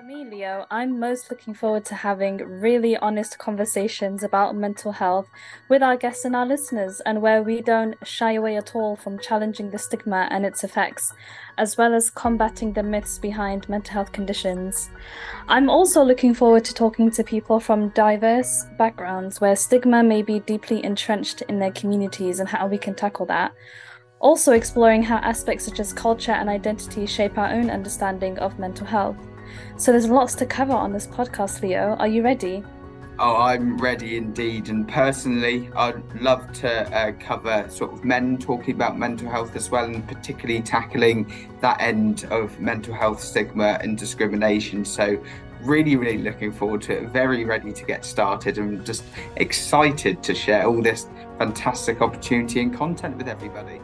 For me, Leo, I'm most looking forward to having really honest conversations about mental health with our guests and our listeners, and where we don't shy away at all from challenging the stigma and its effects, as well as combating the myths behind mental health conditions. I'm also looking forward to talking to people from diverse backgrounds where stigma may be deeply entrenched in their communities and how we can tackle that. Also, exploring how aspects such as culture and identity shape our own understanding of mental health. So there's lots to cover on this podcast, Leo. Are you ready? Oh, I'm ready indeed. And personally, I'd love to uh, cover sort of men talking about mental health as well, and particularly tackling that end of mental health stigma and discrimination. So, really, really looking forward to it. Very ready to get started and just excited to share all this fantastic opportunity and content with everybody.